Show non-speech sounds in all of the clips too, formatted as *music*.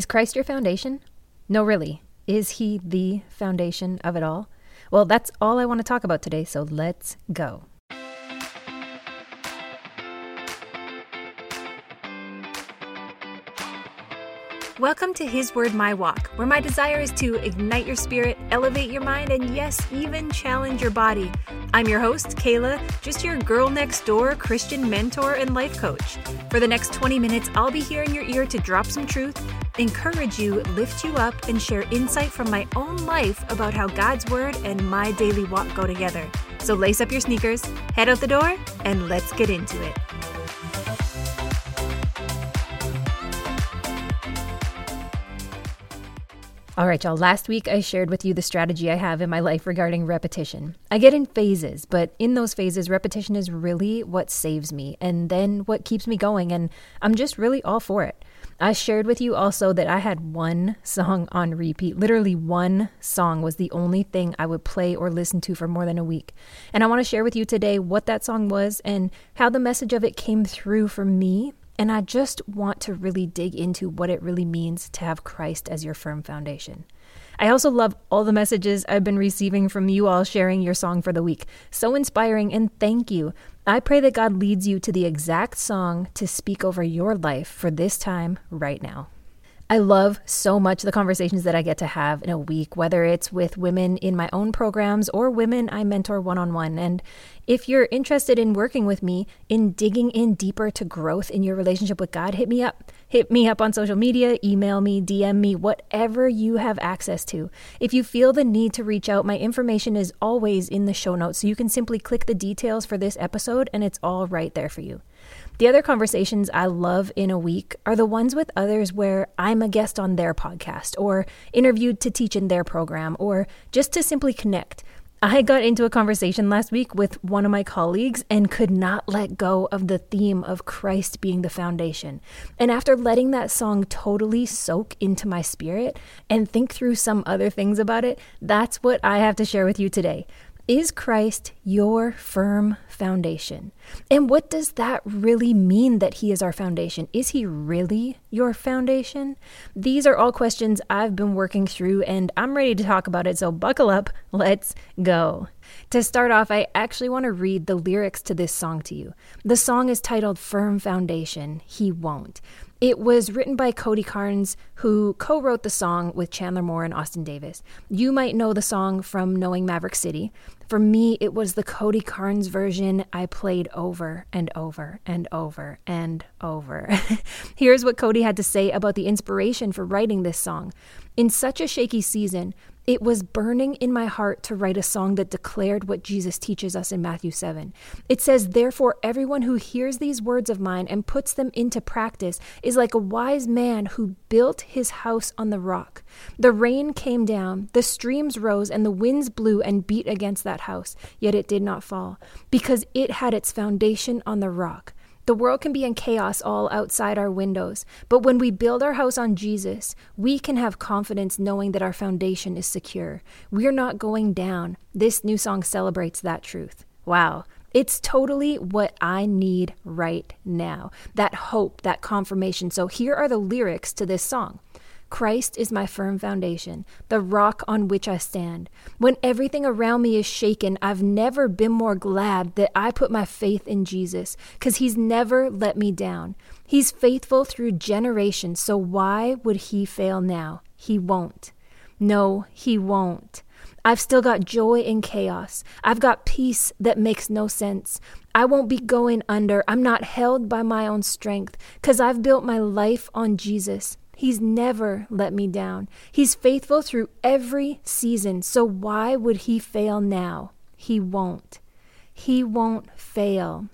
Is Christ your foundation? No, really. Is he the foundation of it all? Well, that's all I want to talk about today, so let's go. Welcome to His Word My Walk, where my desire is to ignite your spirit, elevate your mind, and yes, even challenge your body. I'm your host, Kayla, just your girl next door Christian mentor and life coach. For the next 20 minutes, I'll be here in your ear to drop some truth, encourage you, lift you up, and share insight from my own life about how God's Word and my daily walk go together. So lace up your sneakers, head out the door, and let's get into it. All right, y'all. Last week I shared with you the strategy I have in my life regarding repetition. I get in phases, but in those phases, repetition is really what saves me and then what keeps me going, and I'm just really all for it. I shared with you also that I had one song on repeat. Literally, one song was the only thing I would play or listen to for more than a week. And I want to share with you today what that song was and how the message of it came through for me and I just want to really dig into what it really means to have Christ as your firm foundation. I also love all the messages I've been receiving from you all sharing your song for the week. So inspiring, and thank you. I pray that God leads you to the exact song to speak over your life for this time right now. I love so much the conversations that I get to have in a week, whether it's with women in my own programs or women I mentor one on one. And if you're interested in working with me in digging in deeper to growth in your relationship with God, hit me up. Hit me up on social media, email me, DM me, whatever you have access to. If you feel the need to reach out, my information is always in the show notes. So you can simply click the details for this episode and it's all right there for you. The other conversations I love in a week are the ones with others where I'm a guest on their podcast or interviewed to teach in their program or just to simply connect. I got into a conversation last week with one of my colleagues and could not let go of the theme of Christ being the foundation. And after letting that song totally soak into my spirit and think through some other things about it, that's what I have to share with you today. Is Christ your firm foundation? And what does that really mean that He is our foundation? Is He really your foundation? These are all questions I've been working through and I'm ready to talk about it. So buckle up, let's go. To start off, I actually want to read the lyrics to this song to you. The song is titled Firm Foundation, He Won't. It was written by Cody Carnes, who co wrote the song with Chandler Moore and Austin Davis. You might know the song from Knowing Maverick City. For me, it was the Cody Carnes version I played over and over and over and over. *laughs* Here's what Cody had to say about the inspiration for writing this song. In such a shaky season, it was burning in my heart to write a song that declared what Jesus teaches us in Matthew 7. It says, Therefore, everyone who hears these words of mine and puts them into practice is like a wise man who built his house on the rock. The rain came down, the streams rose, and the winds blew and beat against that house, yet it did not fall, because it had its foundation on the rock. The world can be in chaos all outside our windows, but when we build our house on Jesus, we can have confidence knowing that our foundation is secure. We're not going down. This new song celebrates that truth. Wow. It's totally what I need right now. That hope, that confirmation. So here are the lyrics to this song. Christ is my firm foundation, the rock on which I stand. When everything around me is shaken, I've never been more glad that I put my faith in Jesus, because He's never let me down. He's faithful through generations, so why would He fail now? He won't. No, He won't. I've still got joy in chaos. I've got peace that makes no sense. I won't be going under. I'm not held by my own strength because I've built my life on Jesus. He's never let me down. He's faithful through every season. So why would he fail now? He won't. He won't fail.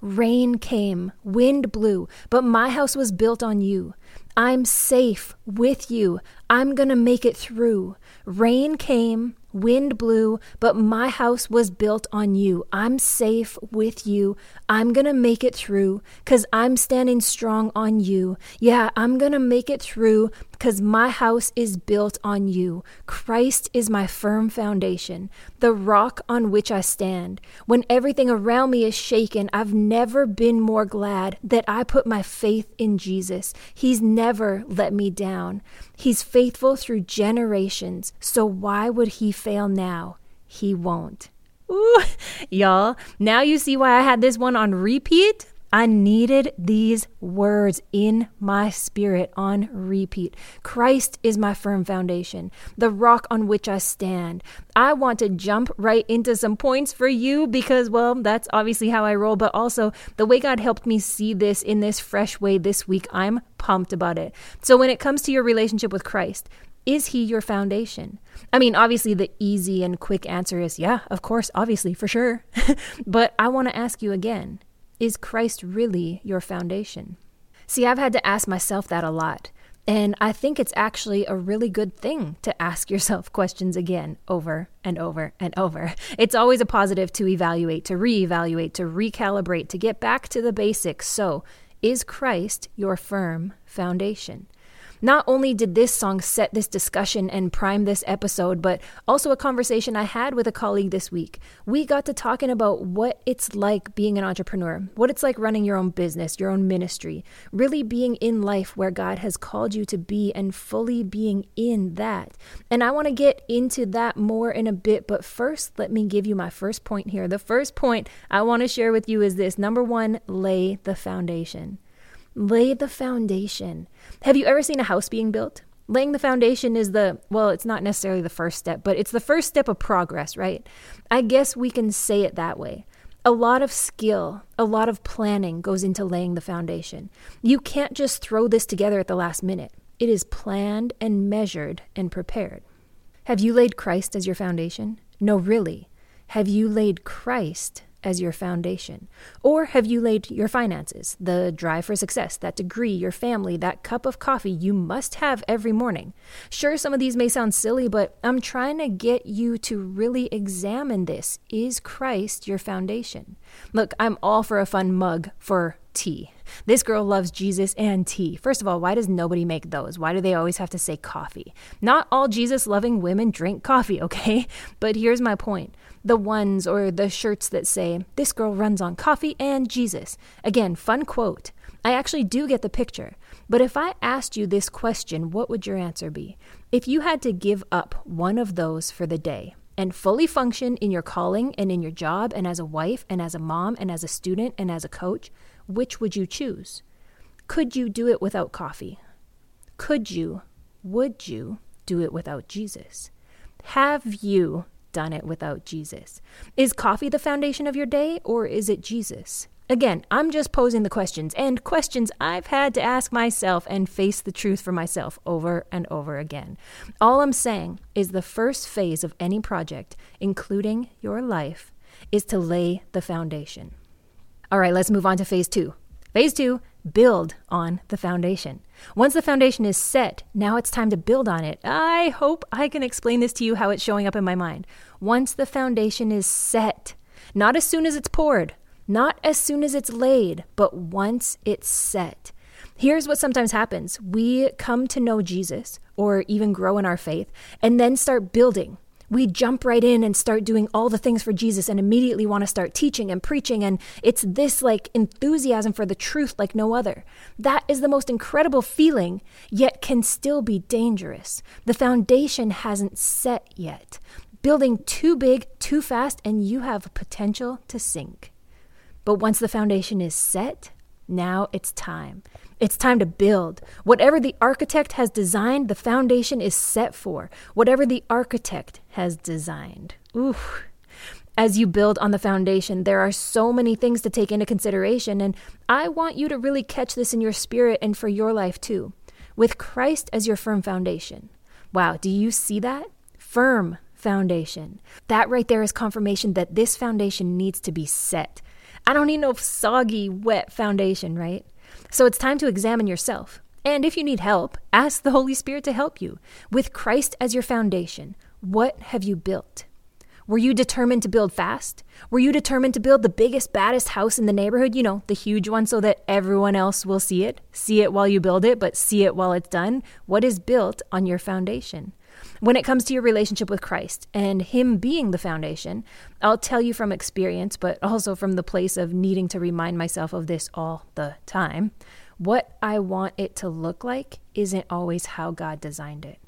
Rain came, wind blew, but my house was built on you. I'm safe with you. I'm going to make it through. Rain came, wind blew, but my house was built on you. I'm safe with you. I'm going to make it through because I'm standing strong on you. Yeah, I'm going to make it through because my house is built on you. Christ is my firm foundation, the rock on which I stand. When everything around me is shaken, I've never been more glad that I put my faith in Jesus. He's never let me down. He's faithful through generations, so why would he fail now? He won't. Ooh, *laughs* y'all, now you see why I had this one on repeat? I needed these words in my spirit on repeat. Christ is my firm foundation, the rock on which I stand. I want to jump right into some points for you because, well, that's obviously how I roll, but also the way God helped me see this in this fresh way this week, I'm pumped about it. So, when it comes to your relationship with Christ, is he your foundation? I mean, obviously, the easy and quick answer is yeah, of course, obviously, for sure. *laughs* but I want to ask you again is Christ really your foundation? See, I've had to ask myself that a lot. And I think it's actually a really good thing to ask *laughs* yourself questions again over and over and over. It's always a positive to evaluate, to reevaluate, to recalibrate, to get back to the basics. So, is Christ your firm foundation? Not only did this song set this discussion and prime this episode, but also a conversation I had with a colleague this week. We got to talking about what it's like being an entrepreneur, what it's like running your own business, your own ministry, really being in life where God has called you to be and fully being in that. And I want to get into that more in a bit, but first, let me give you my first point here. The first point I want to share with you is this number one, lay the foundation. Lay the foundation. Have you ever seen a house being built? Laying the foundation is the, well, it's not necessarily the first step, but it's the first step of progress, right? I guess we can say it that way. A lot of skill, a lot of planning goes into laying the foundation. You can't just throw this together at the last minute. It is planned and measured and prepared. Have you laid Christ as your foundation? No, really. Have you laid Christ as your foundation? Or have you laid your finances, the drive for success, that degree, your family, that cup of coffee you must have every morning? Sure, some of these may sound silly, but I'm trying to get you to really examine this. Is Christ your foundation? Look, I'm all for a fun mug for tea. This girl loves Jesus and tea. First of all, why does nobody make those? Why do they always have to say coffee? Not all Jesus loving women drink coffee, *laughs* okay? But here's my point the ones or the shirts that say, This girl runs on coffee and Jesus. Again, fun quote. I actually do get the picture. But if I asked you this question, what would your answer be? If you had to give up one of those for the day and fully function in your calling and in your job and as a wife and as a mom and as a student and as a coach, which would you choose? Could you do it without coffee? Could you, would you do it without Jesus? Have you done it without Jesus? Is coffee the foundation of your day or is it Jesus? Again, I'm just posing the questions and questions I've had to ask myself and face the truth for myself over and over again. All I'm saying is the first phase of any project, including your life, is to lay the foundation. All right, let's move on to phase two. Phase two build on the foundation. Once the foundation is set, now it's time to build on it. I hope I can explain this to you how it's showing up in my mind. Once the foundation is set, not as soon as it's poured, not as soon as it's laid, but once it's set. Here's what sometimes happens we come to know Jesus or even grow in our faith and then start building we jump right in and start doing all the things for Jesus and immediately want to start teaching and preaching. And it's this like enthusiasm for the truth like no other. That is the most incredible feeling, yet can still be dangerous. The foundation hasn't set yet. Building too big, too fast, and you have potential to sink. But once the foundation is set, now it's time. It's time to build. Whatever the architect has designed, the foundation is set for. Whatever the architect has designed. Ooh. As you build on the foundation, there are so many things to take into consideration, and I want you to really catch this in your spirit and for your life too. With Christ as your firm foundation. Wow, do you see that? Firm foundation. That right there is confirmation that this foundation needs to be set. I don't need no soggy, wet foundation, right? So it's time to examine yourself. And if you need help, ask the Holy Spirit to help you. With Christ as your foundation, what have you built? Were you determined to build fast? Were you determined to build the biggest, baddest house in the neighborhood? You know, the huge one so that everyone else will see it? See it while you build it, but see it while it's done? What is built on your foundation? When it comes to your relationship with Christ and Him being the foundation, I'll tell you from experience, but also from the place of needing to remind myself of this all the time. What I want it to look like isn't always how God designed it.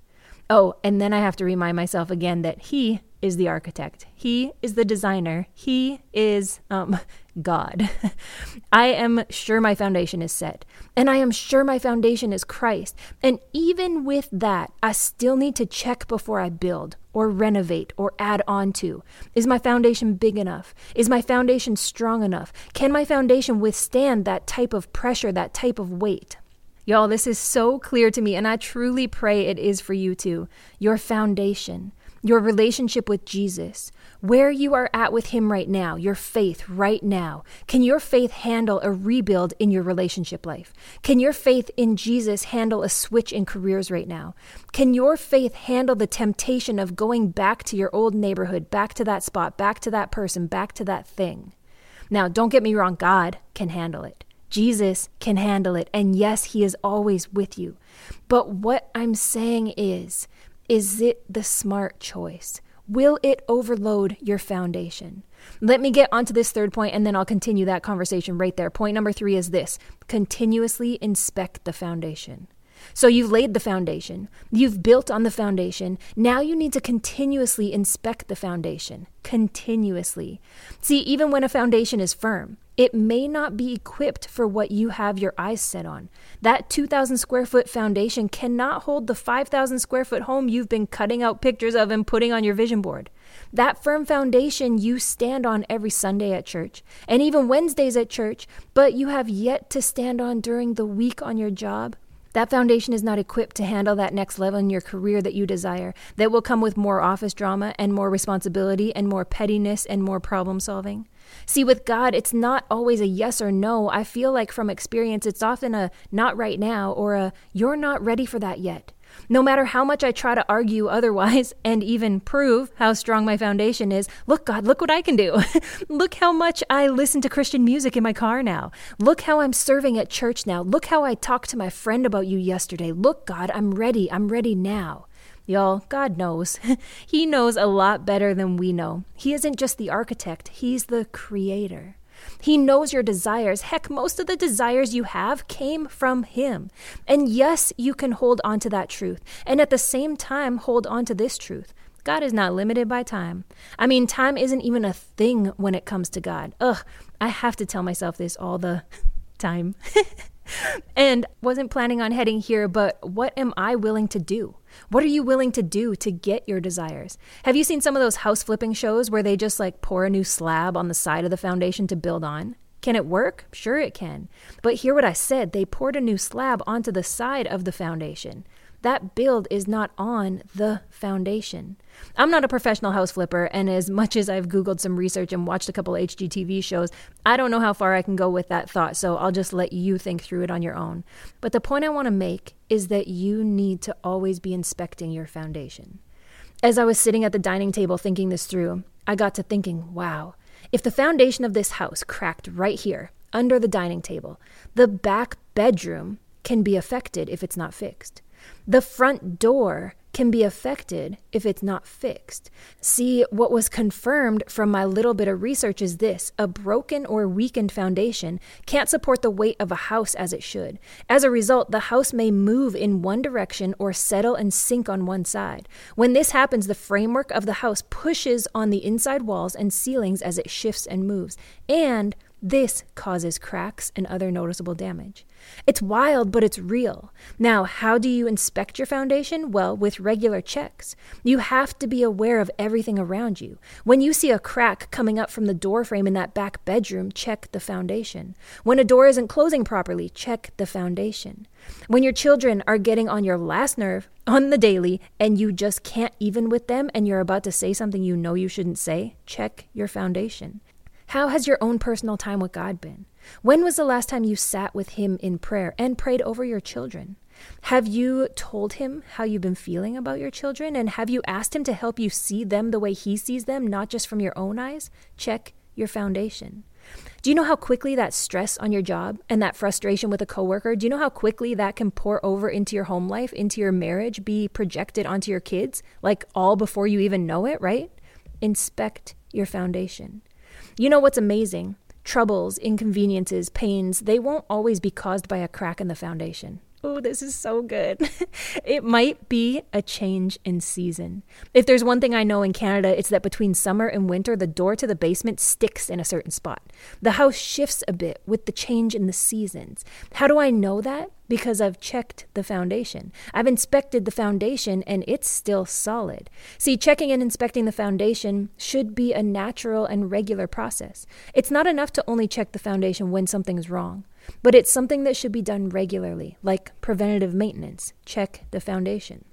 Oh, and then I have to remind myself again that He is the architect. He is the designer. He is um, *laughs* God. *laughs* I am sure my foundation is set, and I am sure my foundation is Christ. And even with that, I still need to check before I build or renovate or add on to. Is my foundation big enough? Is my foundation strong enough? Can my foundation withstand that type of pressure, that type of weight? Y'all, this is so clear to me, and I truly pray it is for you too. Your foundation your relationship with Jesus, where you are at with Him right now, your faith right now. Can your faith handle a rebuild in your relationship life? Can your faith in Jesus handle a switch in careers right now? Can your faith handle the temptation of going back to your old neighborhood, back to that spot, back to that person, back to that thing? Now, don't get me wrong, God can handle it. Jesus can handle it. And yes, He is always with you. But what I'm saying is, is it the smart choice? Will it overload your foundation? Let me get onto this third point and then I'll continue that conversation right there. Point number three is this continuously inspect the foundation. So you've laid the foundation, you've built on the foundation. Now you need to continuously inspect the foundation. Continuously. See, even when a foundation is firm, it may not be equipped for what you have your eyes set on. That 2,000 square foot foundation cannot hold the 5,000 square foot home you've been cutting out pictures of and putting on your vision board. That firm foundation you stand on every Sunday at church and even Wednesdays at church, but you have yet to stand on during the week on your job. That foundation is not equipped to handle that next level in your career that you desire, that will come with more office drama and more responsibility and more pettiness and more problem solving. See, with God, it's not always a yes or no. I feel like from experience, it's often a not right now or a you're not ready for that yet. No matter how much I try to argue *laughs* otherwise and even prove how strong my foundation is, look, God, look what I can do. *laughs* look how much I listen to Christian music in my car now. Look how I'm serving at church now. Look how I talked to my friend about you yesterday. Look, God, I'm ready. I'm ready now. Y'all, God knows. *laughs* he knows a lot better than we know. He isn't just the architect, He's the creator. He knows your desires. Heck, most of the desires you have came from Him. And yes, you can hold on to that truth. And at the same time, hold on to this truth. God is not limited by time. I mean, time isn't even a thing when it comes to God. Ugh, I have to tell myself this all the *laughs* time. *laughs* and wasn't planning on heading here, but what am I willing to do? What are you willing to do to get your desires? Have you seen some of those house flipping shows where they just like pour a new slab on the side of the foundation to build on? Can it work? Sure, it can. But hear what I said they poured a new slab onto the side of the foundation that build is not on the foundation. I'm not a professional house flipper, and as much as I've Googled some research and watched a couple HGTV shows, I don't know how far I can go with that thought, so I'll just let you think through it on your own. But the point I want to make is that you need to always be inspecting your foundation. As I was sitting at the dining table thinking this through, I got to thinking, wow, if the foundation of this house cracked right here, under the dining table, the back bedroom can be affected if it's not fixed. The front door can be affected if it's not fixed. See, what was confirmed from my little bit of research is this a broken or weakened foundation can't support the weight of a house as it should. As a result, the house may move in one direction or settle and sink on one side. When this happens, the framework of the house pushes on the inside walls and ceilings as it shifts and moves. And this causes cracks and other noticeable damage. It's wild, but it's real. Now, how do you inspect your foundation? Well, with regular checks. You have to be aware of everything around you. When you see a crack coming up from the door frame in that back bedroom, check the foundation. When a door isn't closing properly, check the foundation. When your children are getting on your last nerve on the daily and you just can't even with them and you're about to say something you know you shouldn't say, check your foundation. How has your own personal time with God been? When was the last time you sat with Him in prayer and prayed over your children? Have you told him how you've been feeling about your children? And have you asked him to help you see them the way he sees them, not just from your own eyes? Check your foundation. Do you know how quickly that stress on your job and that frustration with a coworker, do you know how quickly that can pour over into your home life, into your marriage, be projected onto your kids, like all before you even know it, right? Inspect your foundation. You know what's amazing? Troubles, inconveniences, pains, they won't always be caused by a crack in the foundation. Oh, this is so good. *laughs* it might be a change in season. If there's one thing I know in Canada, it's that between summer and winter, the door to the basement sticks in a certain spot. The house shifts a bit with the change in the seasons. How do I know that? Because I've checked the foundation. I've inspected the foundation and it's still solid. See, checking and inspecting the foundation should be a natural and regular process. It's not enough to only check the foundation when something's wrong. But it's something that should be done regularly, like preventative maintenance. Check the foundation.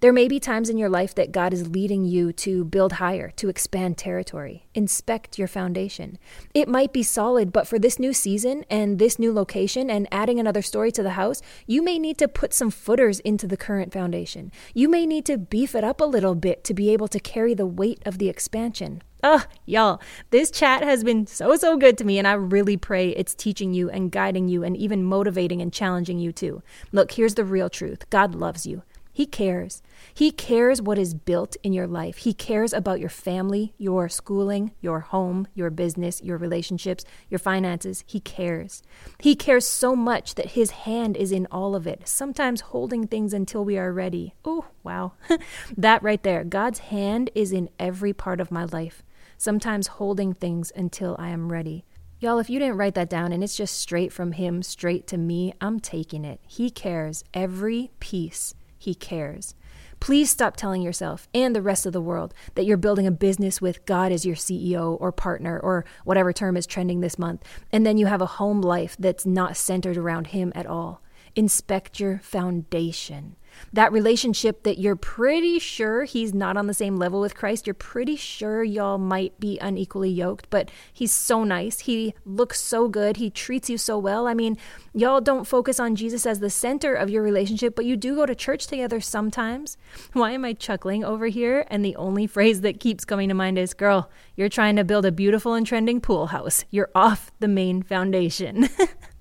There may be times in your life that God is leading you to build higher, to expand territory. Inspect your foundation. It might be solid, but for this new season and this new location and adding another story to the house, you may need to put some footers into the current foundation. You may need to beef it up a little bit to be able to carry the weight of the expansion. Oh, y'all, this chat has been so, so good to me, and I really pray it's teaching you and guiding you and even motivating and challenging you too. Look, here's the real truth God loves you. He cares. He cares what is built in your life. He cares about your family, your schooling, your home, your business, your relationships, your finances. He cares. He cares so much that his hand is in all of it, sometimes holding things until we are ready. Oh, wow. *laughs* that right there. God's hand is in every part of my life sometimes holding things until I am ready. Y'all, if you didn't write that down and it's just straight from him, straight to me, I'm taking it. He cares. Every piece, he cares. Please stop telling yourself and the rest of the world that you're building a business with God as your CEO or partner or whatever term is trending this month, and then you have a home life that's not centered around Him at all. Inspect your foundation. That relationship that you're pretty sure he's not on the same level with Christ, you're pretty sure y'all might be unequally yoked, but he's so nice. He looks so good. He treats you so well. I mean, y'all don't focus on Jesus as the center of your relationship, but you do go to church together sometimes. Why am I chuckling over here? And the only phrase that keeps coming to mind is, girl, you're trying to build a beautiful and trending pool house. You're off the main foundation.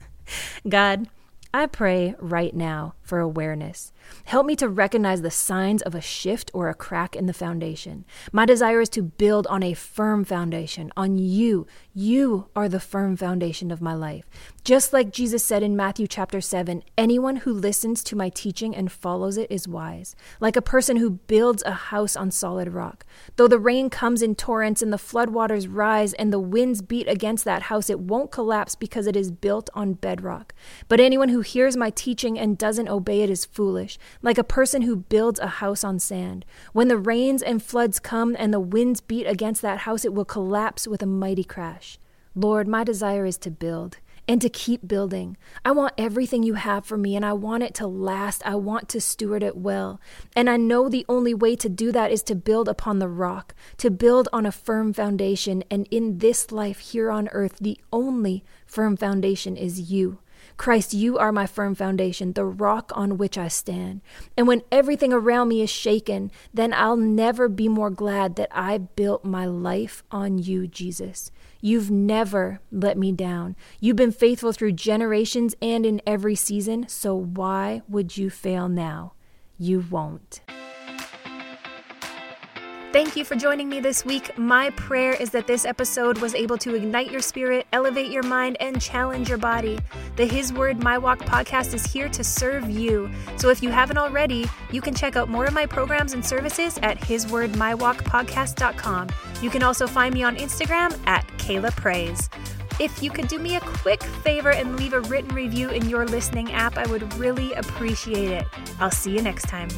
*laughs* God, I pray right now for awareness. Help me to recognize the signs of a shift or a crack in the foundation. My desire is to build on a firm foundation, on you. You are the firm foundation of my life. Just like Jesus said in Matthew chapter 7, anyone who listens to my teaching and follows it is wise, like a person who builds a house on solid rock. Though the rain comes in torrents and the floodwaters rise and the winds beat against that house, it won't collapse because it is built on bedrock. But anyone who hears my teaching and doesn't obey it is foolish, like a person who builds a house on sand. When the rains and floods come and the winds beat against that house, it will collapse with a mighty crash. Lord, my desire is to build and to keep building. I want everything you have for me and I want it to last. I want to steward it well. And I know the only way to do that is to build upon the rock, to build on a firm foundation. And in this life here on earth, the only firm foundation is you. Christ, you are my firm foundation, the rock on which I stand. And when everything around me is shaken, then I'll never be more glad that I built my life on you, Jesus. You've never let me down. You've been faithful through generations and in every season, so why would you fail now? You won't. Thank you for joining me this week. My prayer is that this episode was able to ignite your spirit, elevate your mind, and challenge your body. The His Word My Walk podcast is here to serve you. So if you haven't already, you can check out more of my programs and services at hiswordmywalkpodcast.com. You can also find me on Instagram at Kayla Praise. If you could do me a quick favor and leave a written review in your listening app, I would really appreciate it. I'll see you next time.